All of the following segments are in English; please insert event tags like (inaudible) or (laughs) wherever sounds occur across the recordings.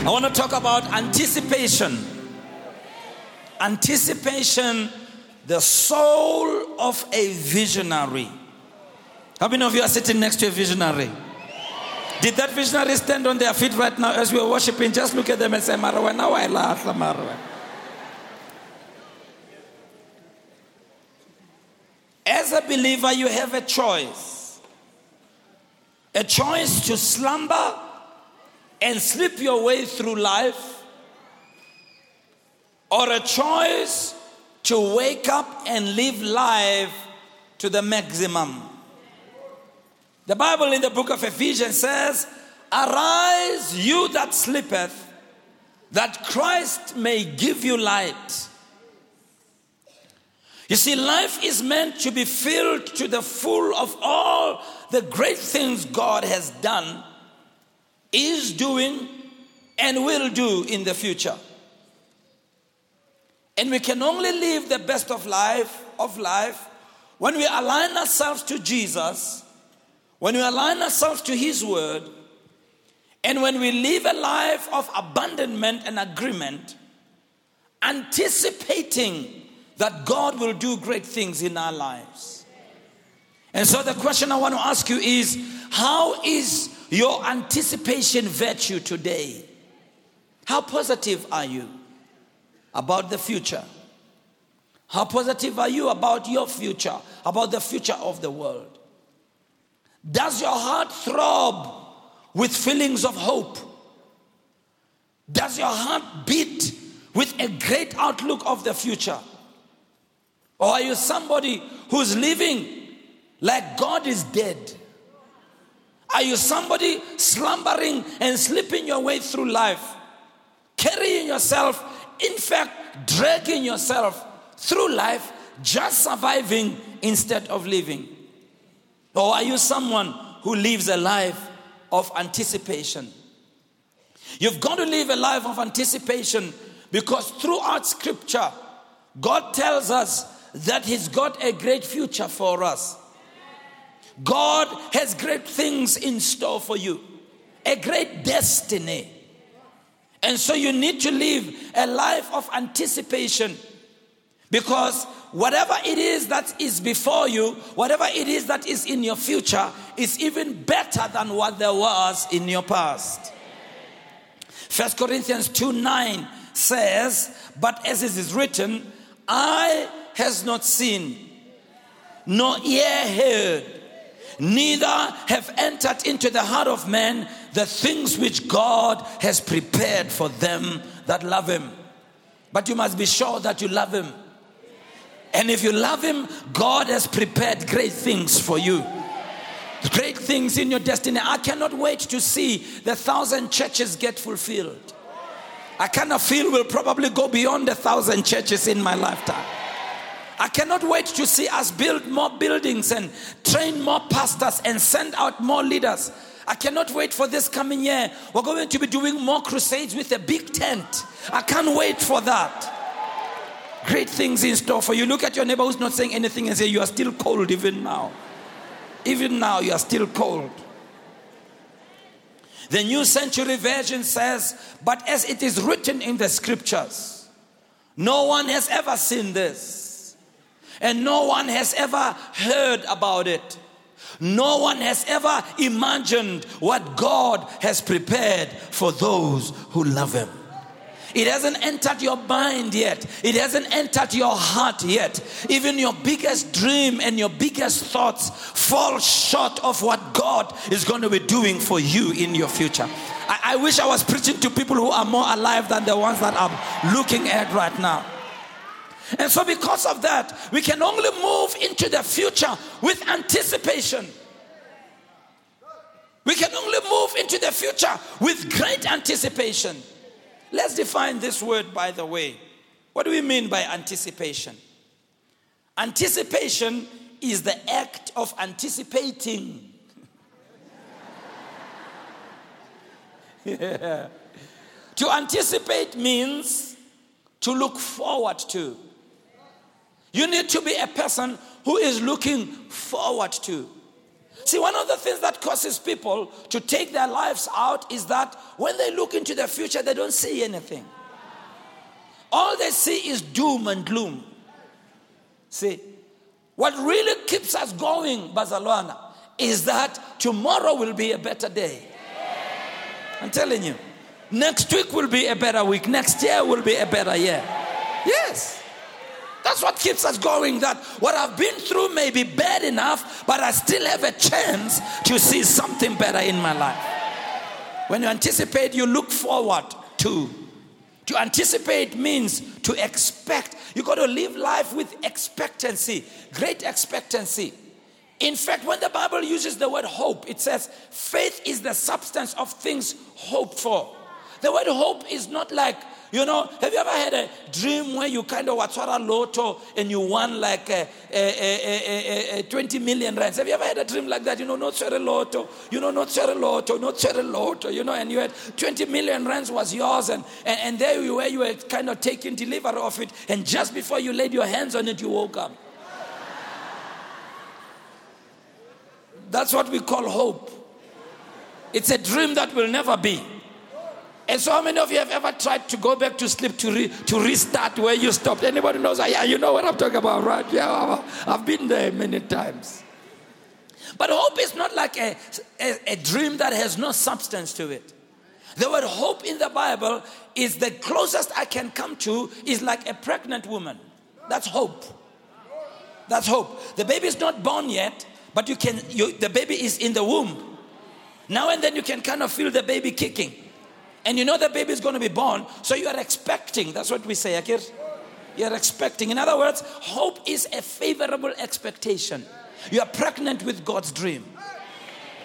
I want to talk about anticipation. Anticipation, the soul of a visionary. How many of you are sitting next to a visionary? Did that visionary stand on their feet right now as we were worshiping? Just look at them and say, Marwa, now I laugh, Marwa. As a believer, you have a choice. A choice to slumber and slip your way through life, or a choice to wake up and live life to the maximum. The Bible in the book of Ephesians says, Arise, you that sleepeth, that Christ may give you light. You see, life is meant to be filled to the full of all the great things God has done, is doing, and will do in the future. And we can only live the best of life of life when we align ourselves to Jesus when we align ourselves to His Word, and when we live a life of abandonment and agreement, anticipating that God will do great things in our lives. And so, the question I want to ask you is how is your anticipation virtue today? How positive are you about the future? How positive are you about your future, about the future of the world? Does your heart throb with feelings of hope? Does your heart beat with a great outlook of the future? Or are you somebody who's living like God is dead? Are you somebody slumbering and sleeping your way through life, carrying yourself, in fact, dragging yourself through life, just surviving instead of living? Or are you someone who lives a life of anticipation? You've got to live a life of anticipation because throughout scripture, God tells us that He's got a great future for us. God has great things in store for you, a great destiny. And so you need to live a life of anticipation because whatever it is that is before you, whatever it is that is in your future, is even better than what there was in your past. First Corinthians 2 9 says, But as it is written, eye has not seen, nor ear heard, neither have entered into the heart of man the things which God has prepared for them that love him. But you must be sure that you love him. And if you love Him, God has prepared great things for you. Great things in your destiny. I cannot wait to see the thousand churches get fulfilled. I cannot feel will probably go beyond a thousand churches in my lifetime. I cannot wait to see us build more buildings and train more pastors and send out more leaders. I cannot wait for this coming year. We're going to be doing more crusades with a big tent. I can't wait for that. Great things in store for you. Look at your neighbor who's not saying anything and say, You are still cold even now. Even now, you are still cold. The New Century Version says, But as it is written in the scriptures, no one has ever seen this, and no one has ever heard about it. No one has ever imagined what God has prepared for those who love Him. It hasn't entered your mind yet. It hasn't entered your heart yet. Even your biggest dream and your biggest thoughts fall short of what God is going to be doing for you in your future. I, I wish I was preaching to people who are more alive than the ones that I'm looking at right now. And so, because of that, we can only move into the future with anticipation. We can only move into the future with great anticipation. Let's define this word, by the way. What do we mean by anticipation? Anticipation is the act of anticipating. (laughs) yeah. To anticipate means to look forward to. You need to be a person who is looking forward to. See, one of the things that causes people to take their lives out is that when they look into the future, they don't see anything. All they see is doom and gloom. See, what really keeps us going, Bazalwana, is that tomorrow will be a better day. I'm telling you. Next week will be a better week. Next year will be a better year. Yes. That's what keeps us going. That what I've been through may be bad enough, but I still have a chance to see something better in my life. When you anticipate, you look forward to. To anticipate means to expect. You got to live life with expectancy, great expectancy. In fact, when the Bible uses the word hope, it says faith is the substance of things hoped for. The word hope is not like, you know, have you ever had a dream where you kind of a lotto and you won like a, a, a, a, 20 million rands? Have you ever had a dream like that? You know, not a lotto, you know, not a lotto, not a lotto, you know, and you had 20 million rands was yours and, and, and there you were, you were kind of taking delivery of it and just before you laid your hands on it, you woke up. That's what we call hope. It's a dream that will never be. And so, how many of you have ever tried to go back to sleep to, re, to restart where you stopped? Anybody knows? Yeah, you know what I'm talking about, right? Yeah, I've been there many times. But hope is not like a, a, a dream that has no substance to it. The word hope in the Bible is the closest I can come to is like a pregnant woman. That's hope. That's hope. The baby is not born yet, but you can. You, the baby is in the womb. Now and then you can kind of feel the baby kicking. And you know the baby is going to be born, so you are expecting. That's what we say, Akir. You're expecting. In other words, hope is a favorable expectation. You are pregnant with God's dream.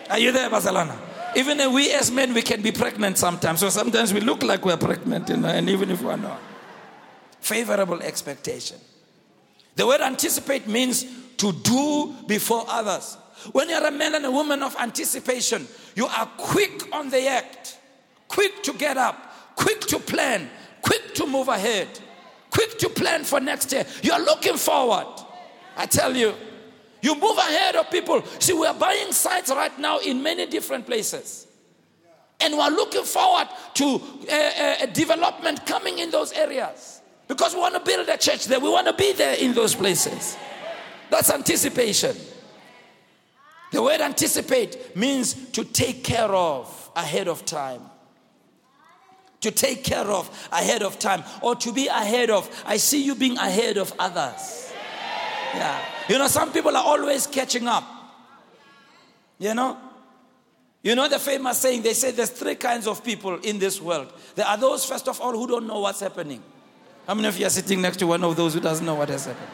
Are you there, Bazalwana? Even we as men, we can be pregnant sometimes. So sometimes we look like we're pregnant, you know, and even if we're not. Favorable expectation. The word anticipate means to do before others. When you're a man and a woman of anticipation, you are quick on the act quick to get up, quick to plan, quick to move ahead, quick to plan for next year. You're looking forward. I tell you, you move ahead of people. See, we're buying sites right now in many different places. And we're looking forward to a, a development coming in those areas because we want to build a church there. We want to be there in those places. That's anticipation. The word anticipate means to take care of ahead of time to take care of ahead of time or to be ahead of. I see you being ahead of others. Yeah. You know, some people are always catching up. You know? You know the famous saying, they say there's three kinds of people in this world. There are those, first of all, who don't know what's happening. How many of you are sitting next to one of those who doesn't know what has happened?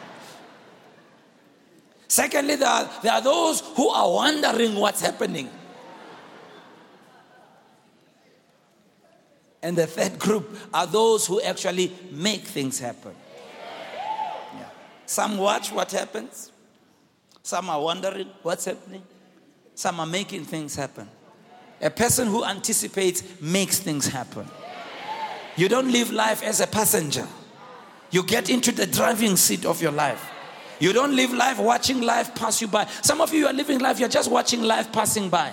Secondly, there are, there are those who are wondering what's happening. And the third group are those who actually make things happen. Yeah. Some watch what happens, some are wondering what's happening, some are making things happen. A person who anticipates makes things happen. You don't live life as a passenger, you get into the driving seat of your life. You don't live life watching life pass you by. Some of you are living life, you're just watching life passing by.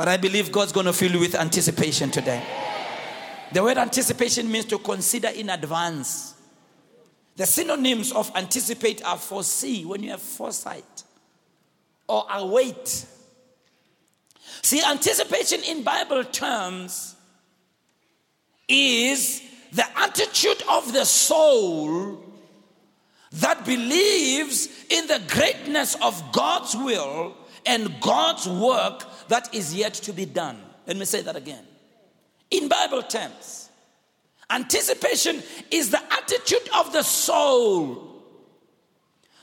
But I believe God's going to fill you with anticipation today. The word anticipation means to consider in advance. The synonyms of anticipate are foresee when you have foresight or await. See, anticipation in Bible terms is the attitude of the soul that believes in the greatness of God's will and God's work that is yet to be done. Let me say that again. In Bible terms, anticipation is the attitude of the soul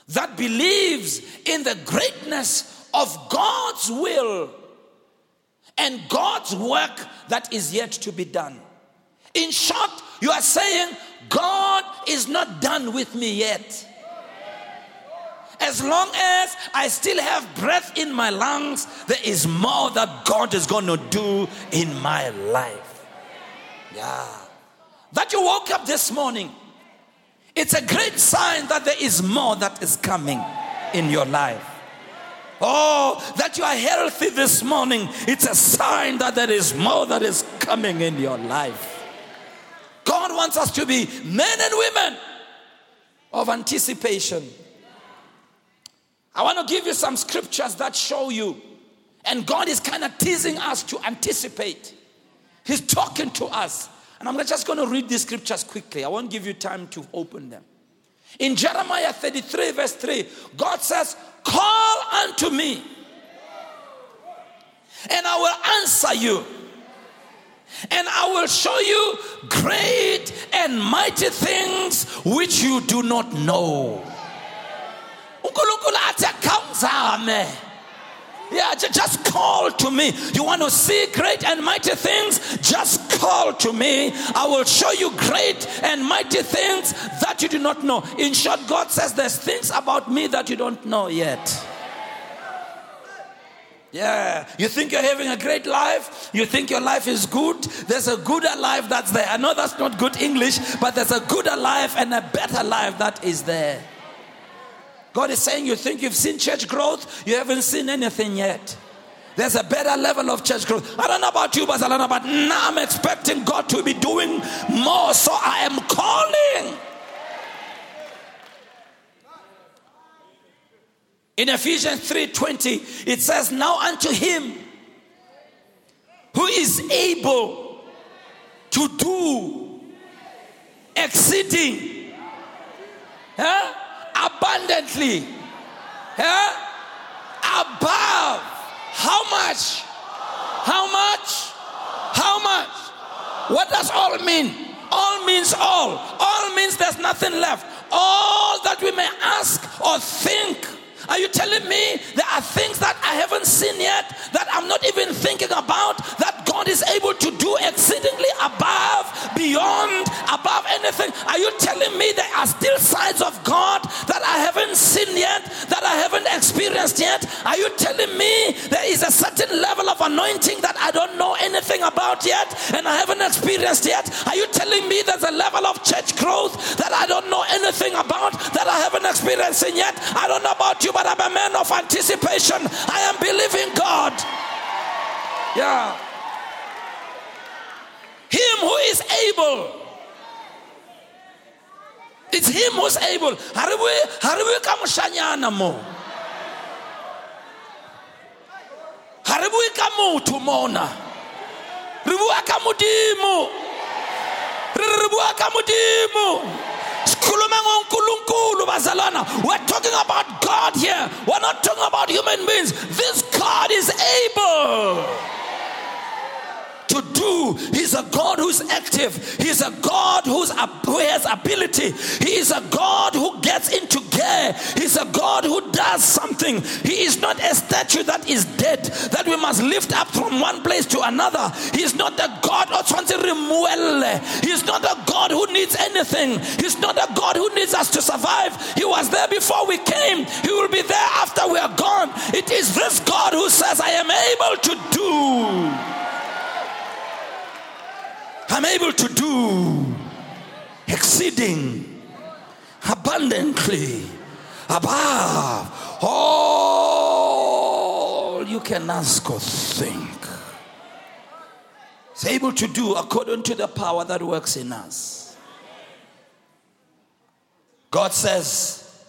that believes in the greatness of God's will and God's work that is yet to be done. In short, you are saying, God is not done with me yet. As long as I still have breath in my lungs, there is more that God is going to do in my life. Yeah. That you woke up this morning, it's a great sign that there is more that is coming. in your life. Oh, that you are healthy this morning, it's a sign that there is more that is coming in your life. God wants us to be men and women of anticipation. I want to give you some scriptures that show you. And God is kind of teasing us to anticipate. He's talking to us. And I'm just going to read these scriptures quickly. I won't give you time to open them. In Jeremiah 33, verse 3, God says, Call unto me, and I will answer you, and I will show you great and mighty things which you do not know. Yeah, just call to me. You want to see great and mighty things? Just call to me. I will show you great and mighty things that you do not know. In short, God says there's things about me that you don't know yet. Yeah, you think you're having a great life, you think your life is good. There's a gooder life that's there. I know that's not good English, but there's a gooder life and a better life that is there. God is saying, You think you've seen church growth? You haven't seen anything yet. There's a better level of church growth. I don't know about you, but I don't know about now I'm expecting God to be doing more. So I am calling. In Ephesians 3:20, it says, Now unto him who is able to do exceeding. Huh? Abundantly. Yeah? Above. How much? How much? How much? What does all mean? All means all. All means there's nothing left. All that we may ask or think are you telling me there are things that I haven't seen yet that I'm not even thinking about that God is able to do exceedingly above, beyond, above anything? Are you telling me there are still sides of God that I haven't seen yet, that I haven't experienced yet? Are you telling me there is a certain level of anointing that I don't know anything about yet and I haven't experienced yet? Are you telling me there's a level of church growth that I don't know anything about that I haven't experienced yet? I don't know about you, but I'm a man of anticipation. I am believing God. Yeah. Him who is able. It's him who's able. Hariwe kamushanyana mo. Hariwe kamutu mona. Ribuwa kamudimo. Ribuwa kamudimo. We're talking about God here. We're not talking about human beings. This God is able to do. He's a God who's active. He's a God who's who has ability. He is a God who gets into gear. He's a God who does something. He is not a statue that is dead that we must lift up from one place to another. He's not a God oh, He's not a God who needs anything. He's not a God who needs us to survive. He was there before we came. He will be there I'm able to do exceeding abundantly above all you can ask or think. Able to do according to the power that works in us. God says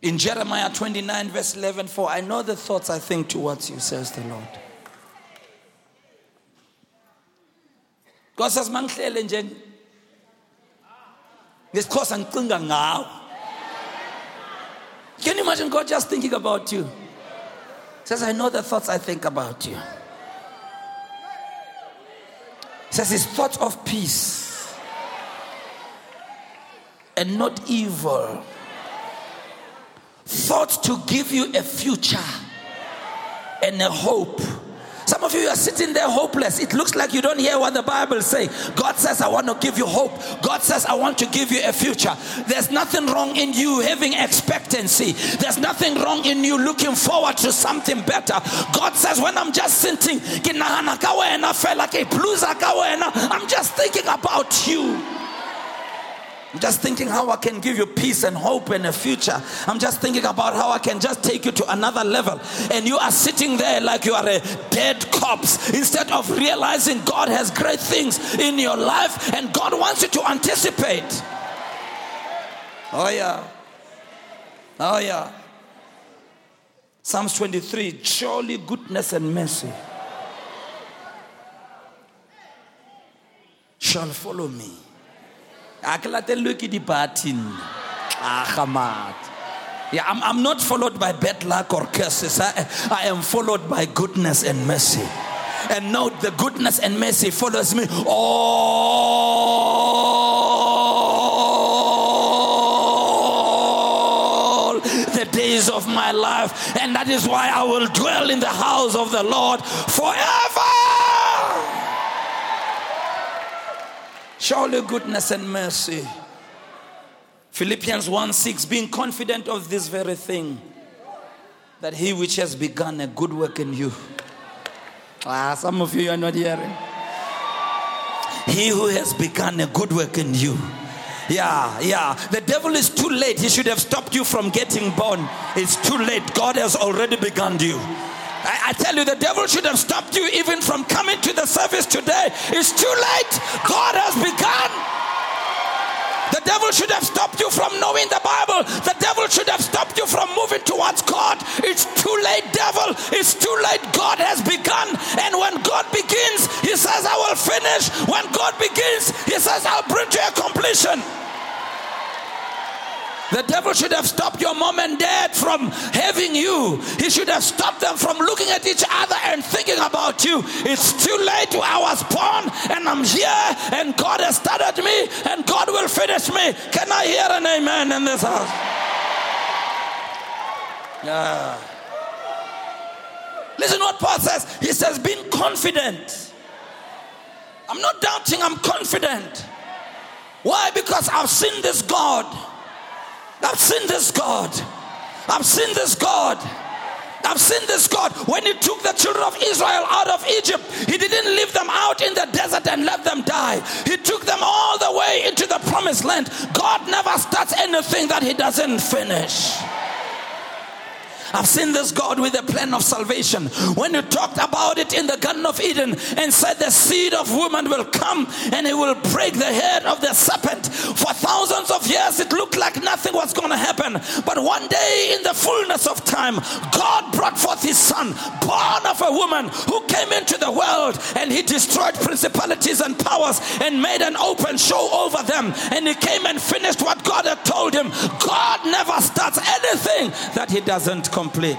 in Jeremiah 29, verse 11, For I know the thoughts I think towards you, says the Lord. God says mangihlele nje ngesikhosa ngicinga ngawe Can you imagine God just thinking about you? says, I know the thoughts I think about you. says his thoughts of peace and not evil. Thoughts to give you a future and a hope. Some of you are sitting there hopeless. It looks like you don't hear what the Bible says. God says, I want to give you hope. God says, I want to give you a future. There's nothing wrong in you having expectancy. There's nothing wrong in you looking forward to something better. God says, when I'm just sitting, I'm just thinking about you. I'm just thinking how I can give you peace and hope and a future. I'm just thinking about how I can just take you to another level. And you are sitting there like you are a dead corpse instead of realizing God has great things in your life and God wants you to anticipate. Oh, yeah. Oh, yeah. Psalms 23 surely goodness and mercy shall follow me a ke ke ah yeah, I'm, I'm not followed by bad luck or curses. I, I am followed by goodness and mercy. And note the goodness and mercy follows me all the days of my life. And that is why I will dwell in the house of the Lord forever. Surely goodness and mercy. Philippians 1 6, being confident of this very thing, that he which has begun a good work in you. Ah, some of you are not hearing. He who has begun a good work in you. Yeah, yeah. The devil is too late. He should have stopped you from getting born. It's too late. God has already begun you. I, I, tell you, the devil should have stopped you even from coming to the service today. It's too late. God has begun. The devil should have stopped you from knowing the Bible. The devil should have stopped you from moving towards God. It's too late, devil. It's too late. God has begun. And when God begins, He says, I will finish. When God begins, He says, I'll bring to a completion. The devil should have stopped your mom and dad from having you. He should have stopped them from looking at each other and thinking about you. It's too late. I was born and I'm here and God has started me and God will finish me. Can I hear an amen in this house? Yeah. Listen what Paul says. He says, being confident. I'm not doubting, I'm confident. Why? Because I've seen this God I've seen this God. I've seen this God. I've seen this God. When He took the children of Israel out of Egypt, He didn't leave them out in the desert and let them die. He took them all the way into the promised land. God never starts anything that He doesn't finish. I've seen this God with a plan of salvation. When you talked about it in the Garden of Eden and said the seed of woman will come and it will break the head of the serpent. For thousands of years, it looked like nothing was going to happen. But one day, in the fullness of time, God brought forth his son, born of a woman who came into the world and he destroyed principalities and powers and made an open show over them. And he came and finished what God had told him. God never starts anything that he doesn't complete.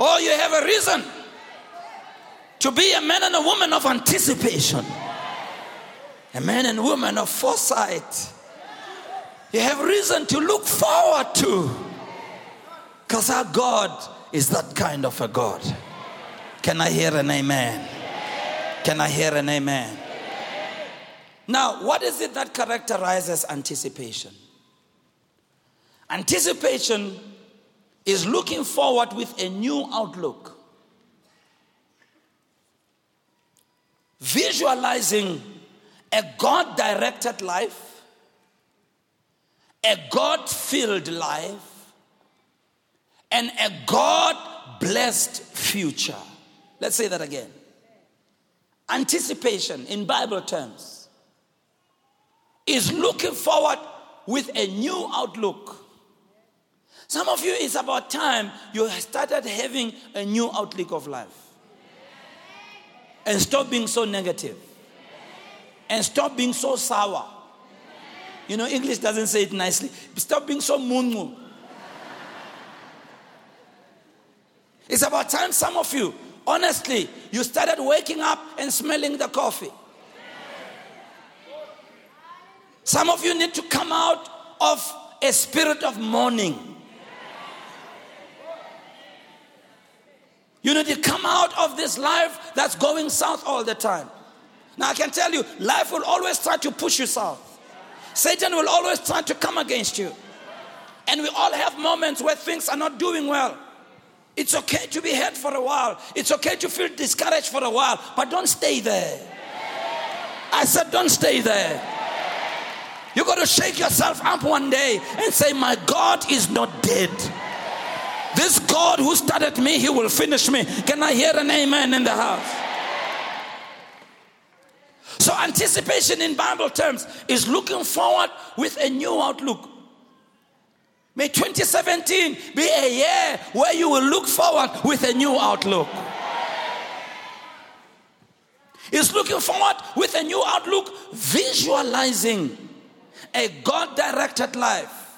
Oh, you have a reason to be a man and a woman of anticipation, a man and woman of foresight. You have reason to look forward to because our God is that kind of a God. Can I hear an amen? Can I hear an amen? Now, what is it that characterizes anticipation? Anticipation is looking forward with a new outlook, visualizing a God directed life, a God filled life, and a God blessed future. Let's say that again. Anticipation in Bible terms is looking forward with a new outlook some of you, it's about time you started having a new outlook of life. And stop being so negative. And stop being so sour. You know, English doesn't say it nicely. Stop being so moon moon It's about time some of you, honestly, you started waking up and smelling the coffee. Some of you need to come out of a spirit of mourning. You need to come out of this life that's going south all the time. Now, I can tell you, life will always try to push you south. Satan will always try to come against you. And we all have moments where things are not doing well. It's okay to be hurt for a while. It's okay to feel discouraged for a while, but don't stay there. I said, don't stay there. You got to shake yourself up one day and say, My God is not dead. This God who started me, He will finish me. Can I hear an amen in the house? So, anticipation in Bible terms is looking forward with a new outlook. May 2017 be a year where you will look forward with a new outlook. Is looking forward with a new outlook, visualizing a God directed life.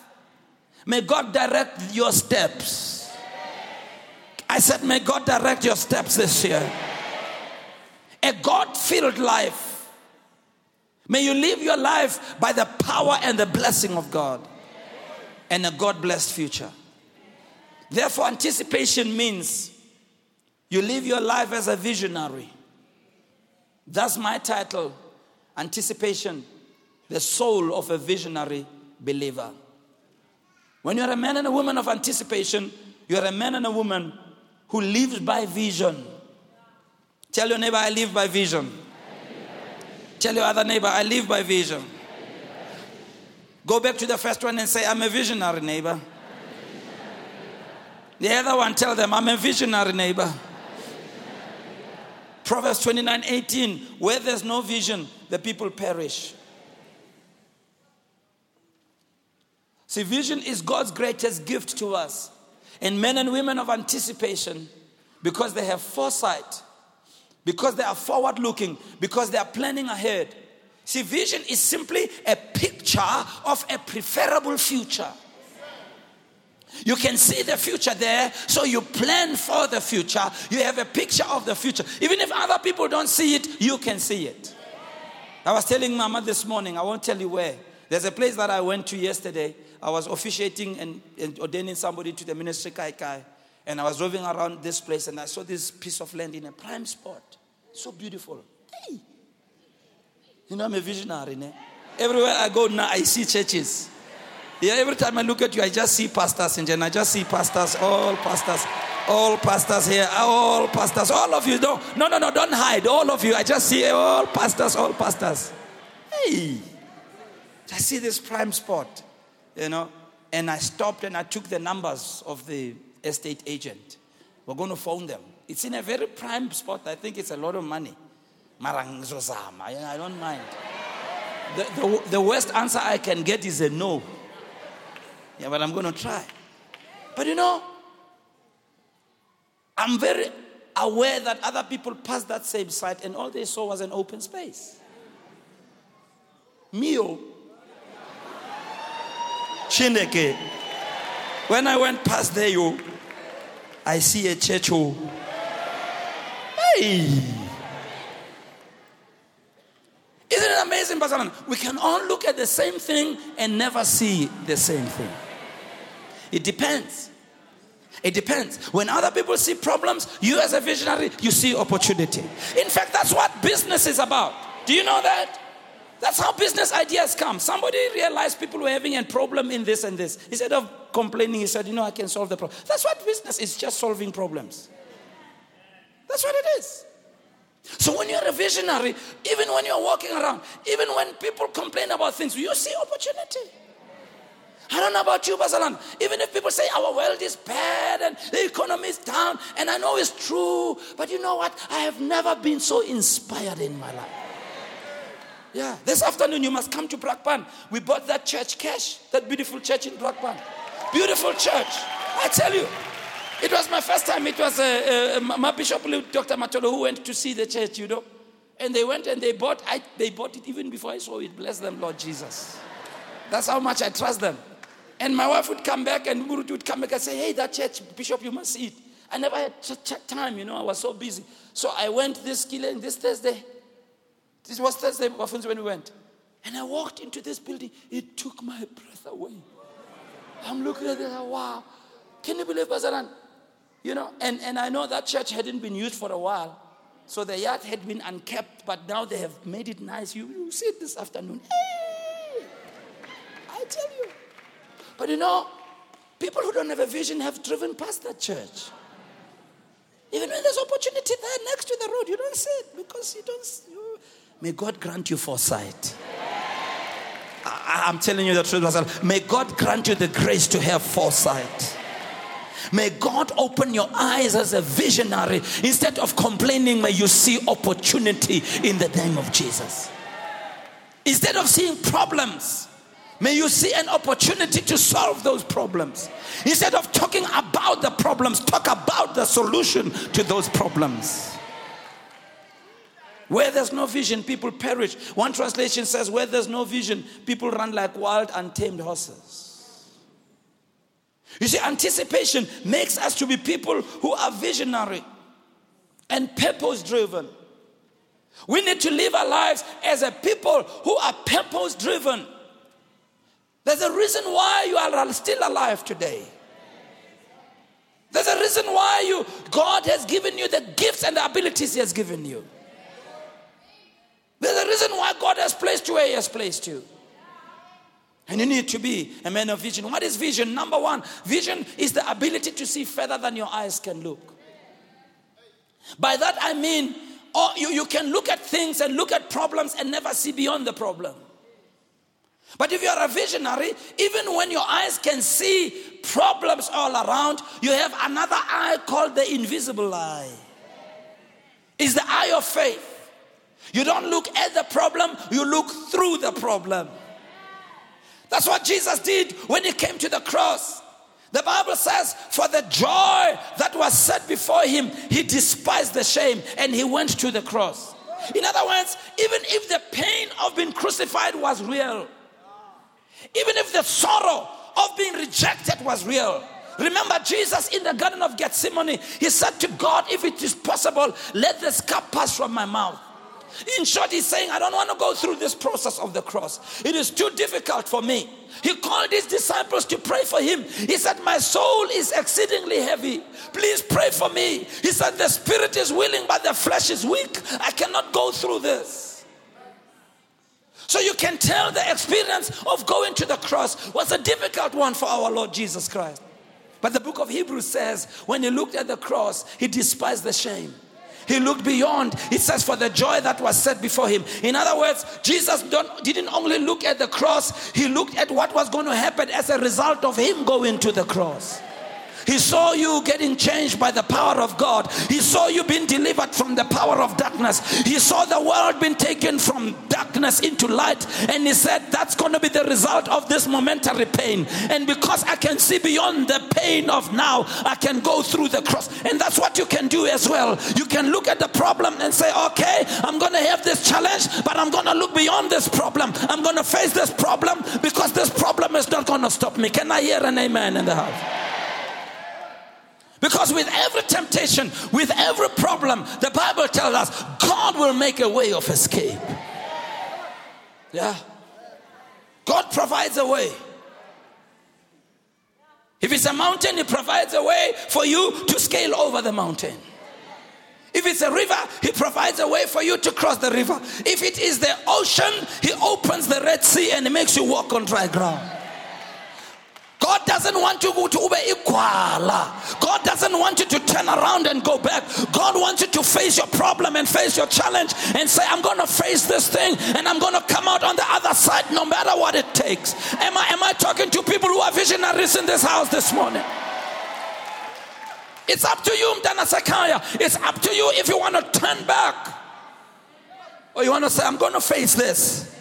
May God direct your steps. I said, May God direct your steps this year. A God filled life. May you live your life by the power and the blessing of God and a God blessed future. Therefore, anticipation means you live your life as a visionary. That's my title Anticipation, the soul of a visionary believer. When you're a man and a woman of anticipation, you're a man and a woman who lives by vision. Tell your neighbor, I live by vision. Tell your other neighbor, I live by vision. Go back to the first one and say, I'm a visionary neighbor. The other one, tell them, I'm a visionary neighbor. Proverbs 29 18, where there's no vision, the people perish. See, vision is God's greatest gift to us. And men and women of anticipation, because they have foresight, because they are forward looking, because they are planning ahead, See, vision is simply a picture of a preferable future. You can see the future there, so you plan for the future. You have a picture of the future. Even if other people don't see it, you can see it. I was telling Mama this morning, I won't tell you where. There's a place that I went to yesterday. I was officiating and, and ordaining somebody to the ministry, Kai Kai. And I was driving around this place and I saw this piece of land in a prime spot. So beautiful. Hey, you know, I'm a visionary. Ne? Everywhere I go now, I see churches. Yeah, every time I look at you, I just see pastors in I just see pastors, all pastors, all pastors here, all pastors, all of you. Don't, no, no, no, don't hide. All of you. I just see all pastors, all pastors. Hey, I see this prime spot, you know. And I stopped and I took the numbers of the estate agent. We're going to phone them. It's in a very prime spot. I think it's a lot of money. Marang zozama. I don't mind. The, the, the worst answer I can get is a no. Yeah, but I'm going to try. But you know, I'm very aware that other people passed that same site and all they saw was an open space. Mio. Chineke. When I went past there, you, I see a church. Oh. Hey. Isn't it amazing, Pastor? We can all look at the same thing and never see the same thing. It depends. It depends. When other people see problems, you as a visionary, you see opportunity. In fact, that's what business is about. Do you know that? That's how business ideas come. Somebody realized people were having a problem in this and this. Instead of complaining, he said, You know, I can solve the problem. That's what business is just solving problems. That's what it is. So when you're a visionary, even when you're walking around, even when people complain about things, you see opportunity. I don't know about you, Basalan. Even if people say our world is bad and the economy is down, and I know it's true, but you know what? I have never been so inspired in my life. Yeah, this afternoon you must come to Brakpan. We bought that church cash, that beautiful church in Brakpan. Beautiful church. I tell you, it was my first time. It was uh, uh, my bishop, Dr. Matolo, who went to see the church, you know. And they went and they bought, I, they bought it even before I saw it. Bless them, Lord Jesus. That's how much I trust them. And my wife would come back and Guru would come back and say, hey, that church, Bishop, you must see it. I never had time, you know, I was so busy. So I went this killing this Thursday. This was Thursday when we went. And I walked into this building. It took my breath away. I'm looking at it, wow. Can you believe, Bazaran? You know, and, and I know that church hadn't been used for a while. So the yard had been unkept, but now they have made it nice. You, you see it this afternoon. Hey! I tell you. But you know, people who don't have a vision have driven past that church. Even when there's opportunity there next to the road, you don't see it because you don't. May God grant you foresight. I, am telling you the truth myself. May God grant you the grace to have foresight. May God open your eyes as a visionary. Instead of complaining, may you see opportunity in the name of Jesus. Instead of seeing problems, may you see an opportunity to solve those problems. Instead of talking about the problems, talk about the solution to those problems. Where there's no vision, people perish. One translation says, Where there's no vision, people run like wild, untamed horses. You see, anticipation makes us to be people who are visionary and purpose driven. We need to live our lives as a people who are purpose driven. There's a reason why you are still alive today. There's a reason why you God has given you the gifts and the abilities He has given you. There's a reason why God has placed you where He has placed you. And you need to be a man of vision. What is vision? Number one, vision is the ability to see further than your eyes can look. By that I mean, oh, you, you can look at things and look at problems and never see beyond the problem. But if you are a visionary, even when your eyes can see problems all around, you have another eye called the invisible eye. It's the eye of faith. You don't look at the problem, you look through the problem. That's what Jesus did when he came to the cross. The Bible says, for the joy that was set before him, he despised the shame and he went to the cross. In other words, even if the pain of being crucified was real, even if the sorrow of being rejected was real, Remember Jesus in the Garden of Gethsemane, he said to God, If it is possible, let this cup pass from my mouth. In short, he's saying, I don't want to go through this process of the cross. It is too difficult for me. He called his disciples to pray for him. He said, My soul is exceedingly heavy. Please pray for me. He said, The spirit is willing, but the flesh is weak. I cannot go through this. So you can tell the experience of going to the cross was a difficult one for our Lord Jesus Christ. But the book of Hebrews says, when he looked at the cross, he despised the shame. He looked beyond. It says, for the joy that was set before him. In other words, Jesus didn't only look at the cross, he looked at what was going to happen as a result of him going to the cross. He saw you getting changed by the power of God. He saw you being delivered from the power of darkness. He saw the world being taken from darkness into light. And he said, That's going to be the result of this momentary pain. And because I can see beyond the pain of now, I can go through the cross. And that's what you can do as well. You can look at the problem and say, Okay, I'm going to have this challenge, but I'm going to look beyond this problem. I'm going to face this problem because this problem is not going to stop me. Can I hear an amen in the house? Because with every temptation, with every problem, the Bible tells us God will make a way of escape. Yeah. God provides a way. If it's a mountain, He provides a way for you to scale over the mountain. If it's a river, He provides a way for you to cross the river. If it is the ocean, He opens the Red Sea and He makes you walk on dry ground. Doesn't want you to ube igwala. God doesn't want you to turn around and go back. God wants you to face your problem and face your challenge and say, I'm going to face this thing and I'm going to come out on the other side no matter what it takes. Am I, am I talking to people who are visionaries in this house this morning? It's up to you, Mdana Sakaya. It's up to you if you want to turn back. Or you want to say, I'm going to face this.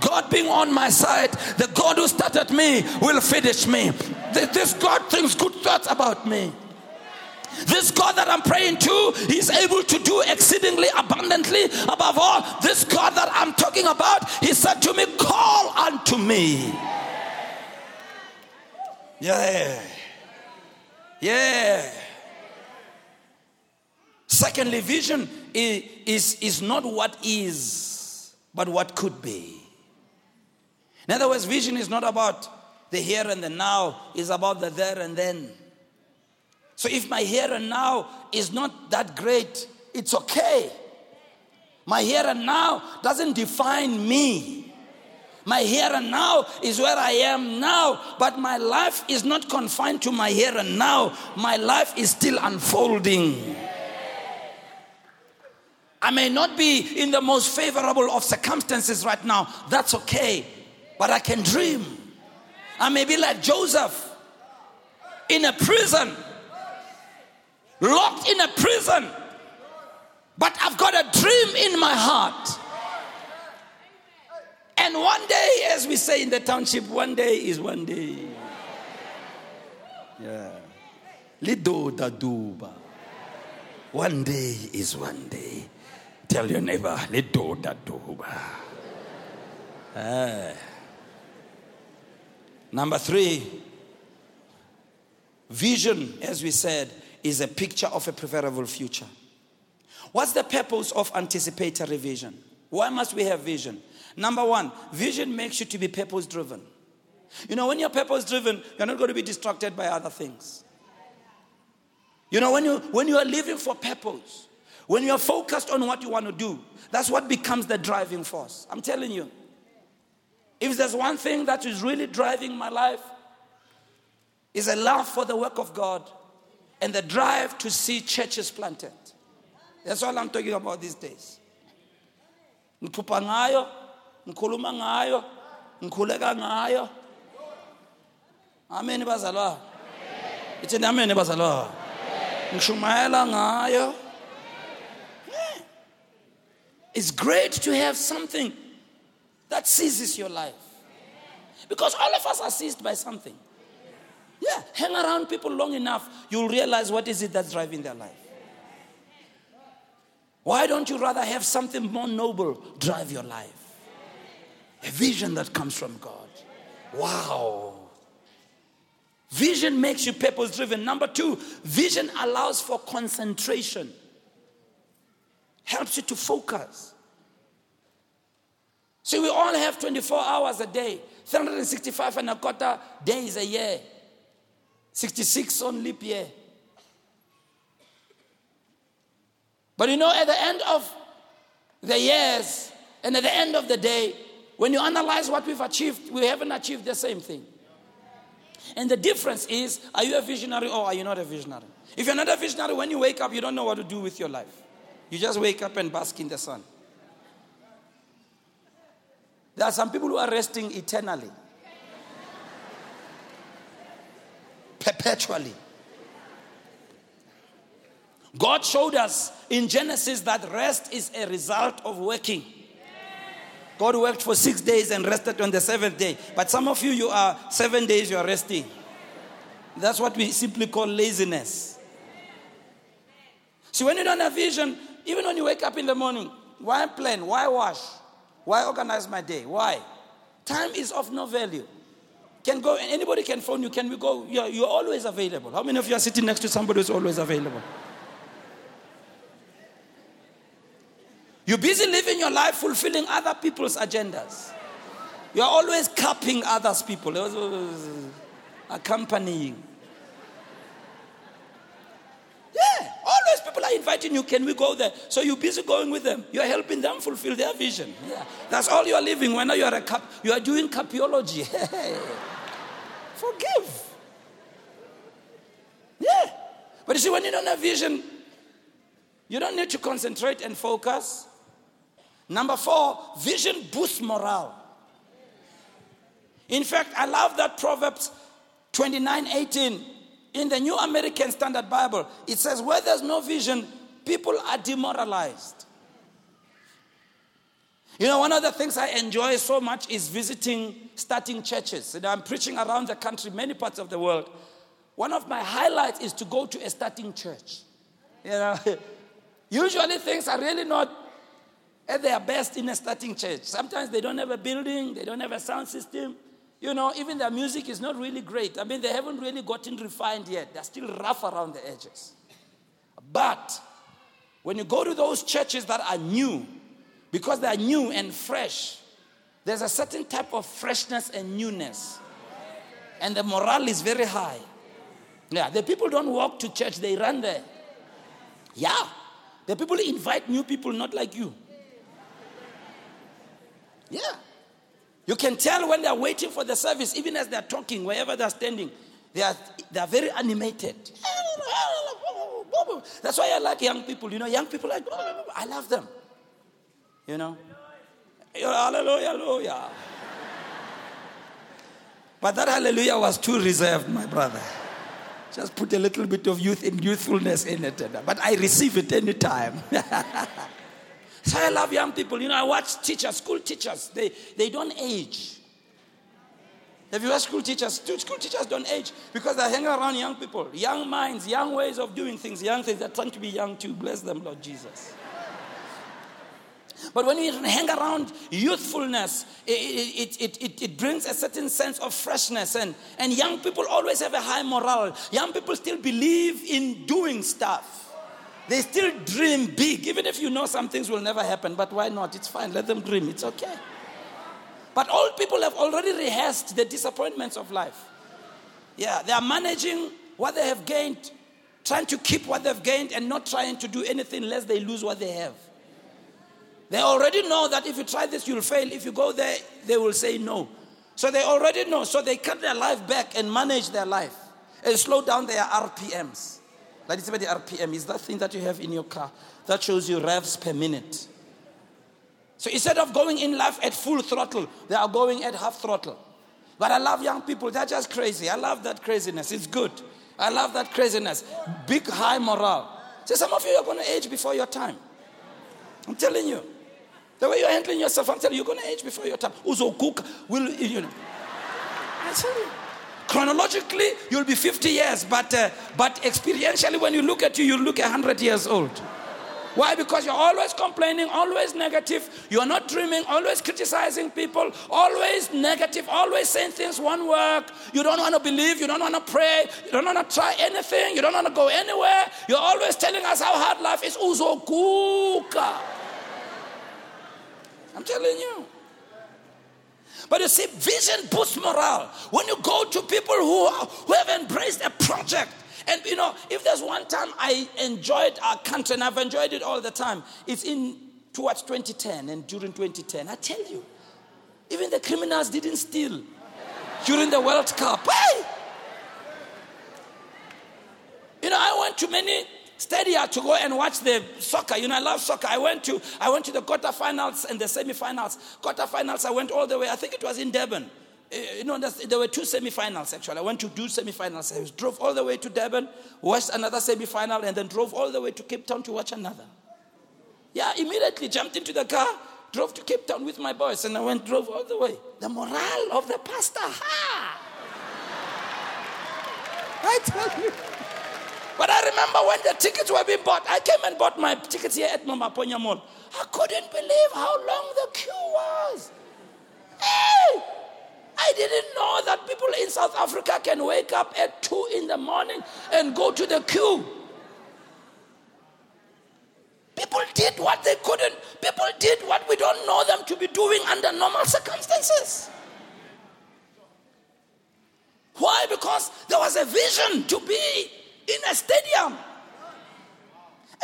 God being on my side, the God who started me will finish me. This God thinks good thoughts about me. This God that I'm praying to, He's able to do exceedingly abundantly above all. This God that I'm talking about, He said to me, Call unto me. Yeah. Yeah. Secondly, vision is, is, is not what is, but what could be. In other words, vision is not about the here and the now, it's about the there and then. So if my here and now is not that great, it's okay. My here and now doesn't define me. My here and now is where I am now, but my life is not confined to my here and now. My life is still unfolding. I may not be in the most favorable of circumstances right now. That's okay. But I can dream. I may be like Joseph in a prison, locked in a prison. But I've got a dream in my heart. And one day, as we say in the township, one day is one day. Yeah. Lido da duba. One day is one day. Tell your neighbor, Lido da duba. Ah. Number three, vision, as we said, is a picture of a preferable future. What's the purpose of anticipatory vision? Why must we have vision? Number one, vision makes you to be purpose driven. You know, when you're purpose driven, you're not going to be distracted by other things. You know, when you when you are living for purpose, when you're focused on what you want to do, that's what becomes the driving force. I'm telling you. If there's one thing that is really driving my life, is a love for the work of God and the drive to see churches planted. That's all I'm talking about these days. Ngiphupha ngayo, ngikhuluma ngayo, ngikhuleka ngayo. Amen bazalwa. Ithini amen bazalwa. Ngishumayela ngayo. It's great to have something that seizes your life. Because all of us are seized by something. Yeah, hang around people long enough, you'll realize what is it that's driving their life. Why don't you rather have something more noble drive your life? A vision that comes from God. Wow. Vision makes you purpose driven. Number two, vision allows for concentration, helps you to focus. See, we all have 24 hours a day, 365 and a quarter days a year, 66 on leap year. But you know, at the end of the years and at the end of the day, when you analyze what we've achieved, we haven't achieved the same thing. And the difference is are you a visionary or are you not a visionary? If you're not a visionary, when you wake up, you don't know what to do with your life. You just wake up and bask in the sun. There are some people who are resting eternally, perpetually. God showed us in Genesis that rest is a result of working. God worked for six days and rested on the seventh day. But some of you, you are seven days, you are resting. That's what we simply call laziness. See, when you don't have vision, even when you wake up in the morning, why plan? Why wash? Why organize my day? Why? Time is of no value. Can go, anybody can phone you. Can we go? You're, you're always available. How many of you are sitting next to somebody who's always available? You're busy living your life fulfilling other people's agendas. You're always cupping others people, accompanying. Yeah, people are inviting you. Can we go there? So you're busy going with them. You're helping them fulfill their vision. Yeah, that's all you are living. When you are a cup, you are doing capiology. (laughs) Forgive. Yeah, but you see, when you don't have vision, you don't need to concentrate and focus. Number four, vision boosts morale. In fact, I love that Proverbs 29 18 in the New American Standard Bible. It says, Where there's no vision, people are demoralized. You know, one of the things I enjoy so much is visiting, starting churches. You know, I'm preaching around the country, many parts of the world. One of my highlights is to go to a starting church. You know, (laughs) usually things are really not at their best in a starting church. Sometimes they don't have a building, they don't have a sound system. You know, even their music is not really great. I mean, they haven't really gotten refined yet. They're still rough around the edges. But when you go to those churches that are new, because they are new and fresh, there's a certain type of freshness and newness. And the morale is very high. Yeah, the people don't walk to church, they run there. Yeah. The people invite new people, not like you. Yeah. You can tell when they're waiting for the service, even as they're talking, wherever they're standing, they are, they are very animated. That's why I like young people. You know, young people like, I love them. You know? Hallelujah, hallelujah. But that hallelujah was too reserved, my brother. Just put a little bit of youth in youthfulness in it. But I receive it anytime. (laughs) so I love young people. You know, I watch teachers, school teachers, they, they don't age. Have you watched school teachers? School teachers don't age because they hang around young people, young minds, young ways of doing things, young things. They're trying to be young too. Bless them, Lord Jesus. But when you hang around youthfulness, it, it, it, it, brings a certain sense of freshness. And, and young people always have a high morale. Young people still believe in doing stuff. They still dream big, even if you know some things will never happen. But why not? It's fine. Let them dream. It's okay. But old people have already rehearsed the disappointments of life. Yeah, they are managing what they have gained, trying to keep what they've gained, and not trying to do anything lest they lose what they have. They already know that if you try this, you'll fail. If you go there, they will say no. So they already know. So they cut their life back and manage their life and slow down their RPMs. Like it's about the RPM is that thing that you have in your car that shows you revs per minute. So instead of going in life at full throttle, they are going at half throttle. But I love young people. They're just crazy. I love that craziness. It's good. I love that craziness. Big high morale. So some of you are going to age before your time. I'm telling you. The way you're handling yourself, I'm telling you, you're going to age before your time. Uzo cook will, you know. I tell you. Chronologically, you'll be 50 years, but, uh, but experientially, when you look at you, you look 100 years old. Why? Because you're always complaining, always negative. You're not dreaming, always criticizing people, always negative, always saying things won't work. You don't want to believe, you don't want to pray, you don't want to try anything, you don't want to go anywhere. You're always telling us how hard life is. Uzokuka. I'm telling you. But you see, vision boosts morale. When you go to people who, who have embraced a project, and you know, if there's one time I enjoyed our country, and I've enjoyed it all the time, it's in towards 2010 and during 2010. I tell you, even the criminals didn't steal during the World Cup. Hey! You know, I went to many stadia to go and watch the soccer. You know, I love soccer. I went to I went to the quarterfinals and the semifinals. Quarterfinals, I went all the way. I think it was in Durban. Eh, you know, there were two semifinals actually. I went to do semifinals. I drove all the way to Durban, watched another semifinal, and then drove all the way to Cape Town to watch another. Yeah, immediately jumped into the car, drove to Cape Town with my boys, and I went drove all the way. The morale of the pastor, ha! I tell you. But I remember when the tickets were being bought, I came and bought my tickets here at Mamaponya Mall. I couldn't believe how long the queue was. Hey! I didn't know that people in South Africa can wake up at 2 in the morning and go to the queue. People did what they couldn't. People did what we don't know them to be doing under normal circumstances. Why? Because there was a vision to be in a stadium.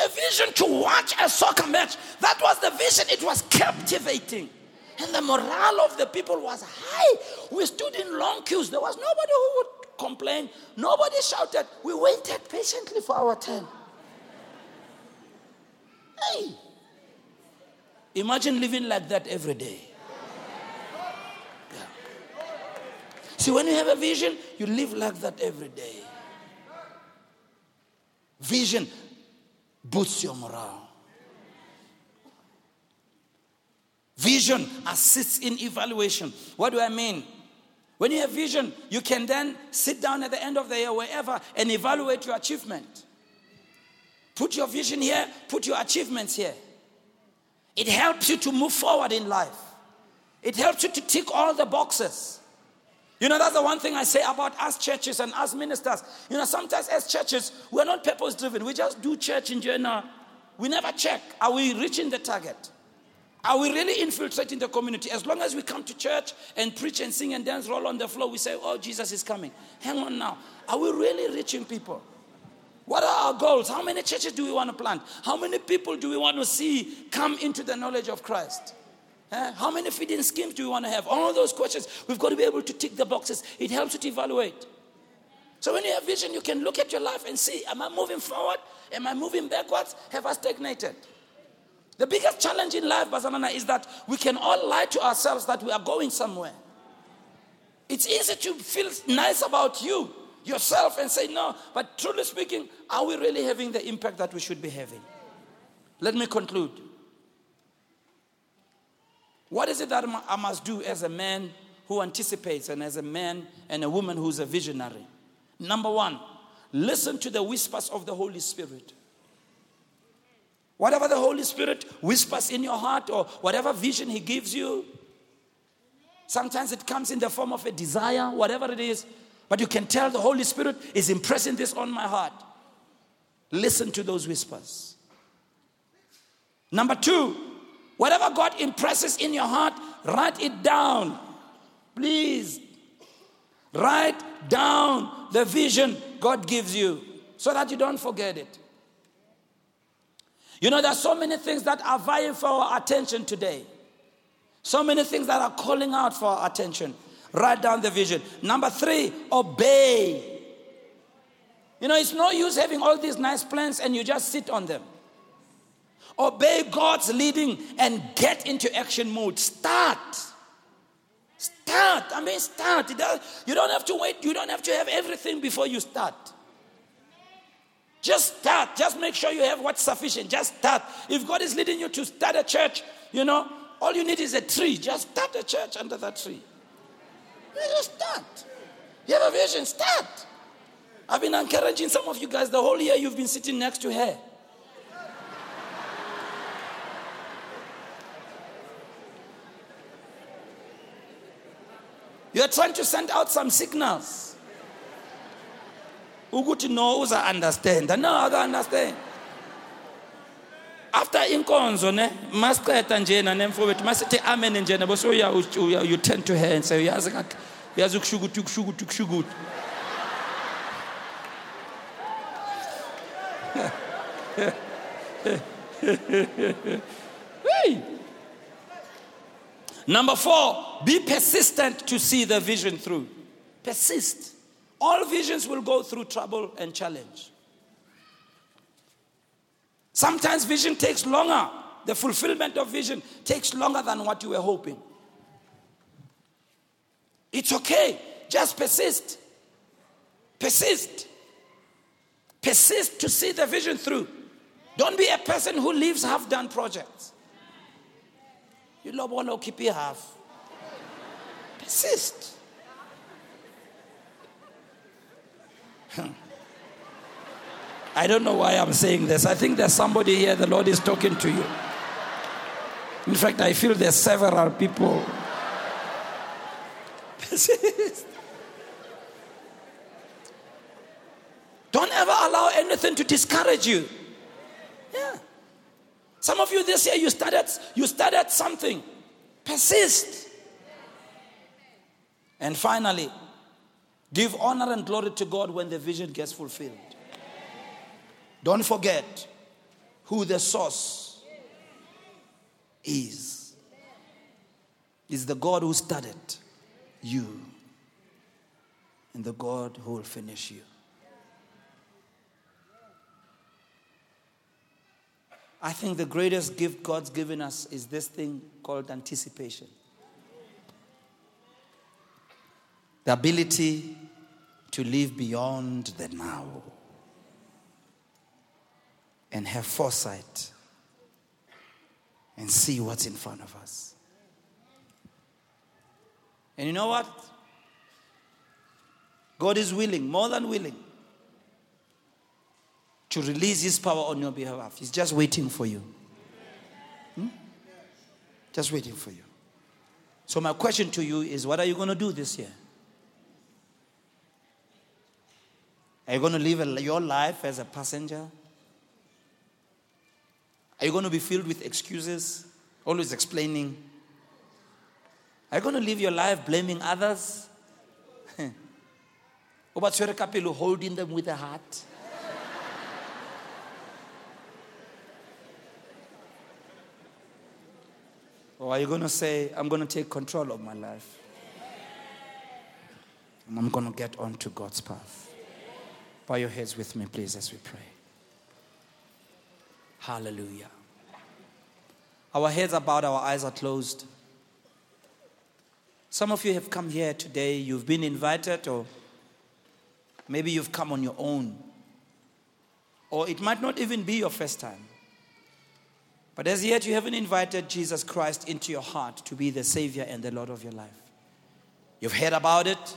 A vision to watch a soccer match. That was the vision. It was captivating. And the morale of the people was high. We stood in long queues. There was nobody who would complain. Nobody shouted. We waited patiently for our turn. Hey. Imagine living like that every day. Yeah. See, when you have a vision, you live like that every day. Vision boosts your morale. Vision assists in evaluation. What do I mean? When you have vision, you can then sit down at the end of the year, wherever, and evaluate your achievement. Put your vision here, put your achievements here. It helps you to move forward in life, it helps you to tick all the boxes. You know, that's the one thing I say about us churches and us ministers. You know, sometimes as churches, we're not purpose driven. We just do church in general. We never check. Are we reaching the target? Are we really infiltrating the community? As long as we come to church and preach and sing and dance, roll on the floor, we say, Oh, Jesus is coming. Hang on now. Are we really reaching people? What are our goals? How many churches do we want to plant? How many people do we want to see come into the knowledge of Christ? Eh? How many feeding schemes do we want to have? All those questions, we've got to be able to tick the boxes. It helps you to evaluate. So when you have vision, you can look at your life and see, am I moving forward? Am I moving backwards? Have I stagnated? The biggest challenge in life, Bazalwana, is that we can all lie to ourselves that we are going somewhere. It's easy to feel nice about you, yourself, and say no. But truly speaking, are we really having the impact that we should be having? Let me conclude. What is it that I must do as a man who anticipates and as a man and a woman who's a visionary? Number one, listen to the whispers of the Holy Spirit. Whatever the Holy Spirit whispers in your heart or whatever vision He gives you, sometimes it comes in the form of a desire, whatever it is, but you can tell the Holy Spirit is impressing this on my heart. Listen to those whispers. Number two, whatever God impresses in your heart, write it down. Please. Write down the vision God gives you so that you don't forget it. You know, there are so many things that are vying for our attention today. So many things that are calling out for our attention. Write down the vision. Number three, obey. You know, it's no use having all these nice plans and you just sit on them. Obey God's leading and get into action mode. Start. Start. I mean, start. You don't have to wait. You don't have to have everything before you start. Just start. Just make sure you have what's sufficient. Just start. If God is leading you to start a church, you know, all you need is a tree. Just start a church under that tree. You just start. You have a vision, start. I've been encouraging some of you guys the whole year you've been sitting next to her. You're trying to send out some signals. Uguti no uza understand. No, I don't understand. After inkonzo ne masiqeda njena nemfowethu masithi amen njena bese uya you turn to her and say uyazi kahle uyazi ukushukuthi (laughs) hey Number four, be persistent to see the vision through. Persist. All visions will go through trouble and challenge. Sometimes vision takes longer. The fulfillment of vision takes longer than what you were hoping. It's okay. Just persist. Persist. Persist to see the vision through. Don't be a person who leaves half done projects. Keep it half. Persist. I don't know why I'm saying this. I think there's somebody here, the Lord is talking to you. In fact, I feel there's several people. Persist. Don't ever allow anything to discourage you. Some of you this year you started you started something. Persist. And finally, give honor and glory to God when the vision gets fulfilled. Don't forget who the source is. Is the God who started you and the God who will finish you. I think the greatest gift God's given us is this thing called anticipation. The ability to live beyond the now and have foresight and see what's in front of us. And you know what? God is willing, more than willing, to release His power on your behalf. He's just waiting for you. Hmm? Just waiting for you. So, my question to you is what are you going to do this year? Are you going to live your life as a passenger? Are you going to be filled with excuses, always explaining? Are you going to live your life blaming others? (laughs) What about holding them with a heart? Or are you going to say, I'm going to take control of my life? And I'm going to get on to God's path? Bow your heads with me, please, as we pray. Hallelujah. Our heads are bowed, our eyes are closed. Some of you have come here today, you've been invited, or maybe you've come on your own. Or it might not even be your first time. But as yet, you haven't invited Jesus Christ into your heart to be the Savior and the Lord of your life. You've heard about it.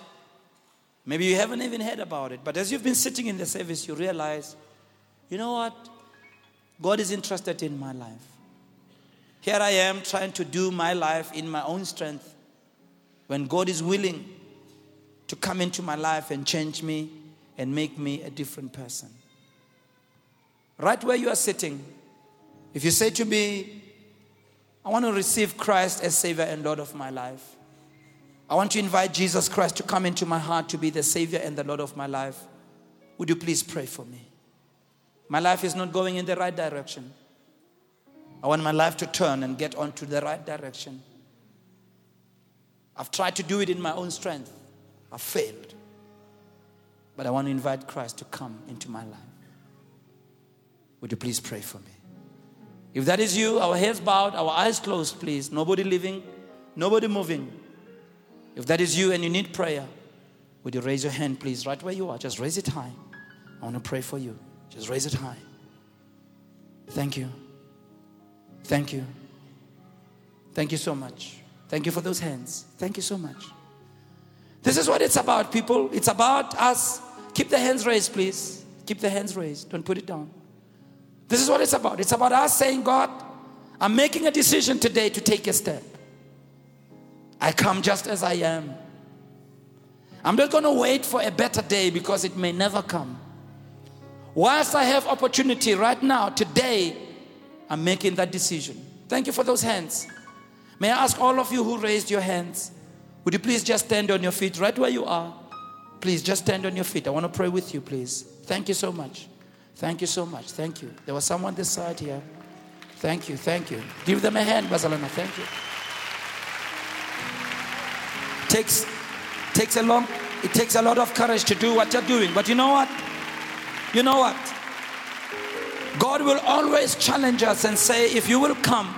Maybe you haven't even heard about it. But as you've been sitting in the service, you realize, you know what? God is interested in my life. Here I am trying to do my life in my own strength when God is willing to come into my life and change me and make me a different person. Right where you are sitting, if you say to me, I want to receive Christ as Savior and Lord of my life, I want to invite Jesus Christ to come into my heart to be the Savior and the Lord of my life, would you please pray for me? My life is not going in the right direction. I want my life to turn and get onto the right direction. I've tried to do it in my own strength, I've failed. But I want to invite Christ to come into my life. Would you please pray for me? If that is you, our heads bowed, our eyes closed, please. Nobody living, nobody moving. If that is you and you need prayer, would you raise your hand, please, right where you are? Just raise it high. I want to pray for you. Just raise it high. Thank you. Thank you. Thank you so much. Thank you for those hands. Thank you so much. This is what it's about, people. It's about us. Keep the hands raised, please. Keep the hands raised. Don't put it down. This is what it's about. It's about us saying, God, I'm making a decision today to take a step. I come just as I am. I'm not going to wait for a better day because it may never come. Whilst I have opportunity right now, today, I'm making that decision. Thank you for those hands. May I ask all of you who raised your hands, would you please just stand on your feet right where you are? Please just stand on your feet. I want to pray with you, please. Thank you so much. Thank you so much. Thank you. There was someone this side here. Thank you. Thank you. Give them a hand, Bazalwana. Thank you. Takes takes a long it takes a lot of courage to do what you're doing. But you know what? You know what? God will always challenge us and say, if you will come,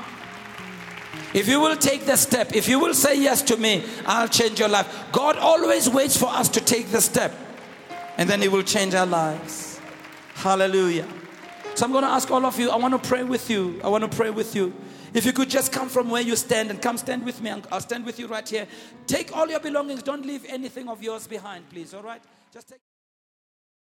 if you will take the step, if you will say yes to me, I'll change your life. God always waits for us to take the step, and then He will change our lives. Hallelujah. So I'm going to ask all of you, I want to pray with you. I want to pray with you. If you could just come from where you stand and come stand with me, I'll stand with you right here. Take all your belongings. Don't leave anything of yours behind, please. All right? Just take.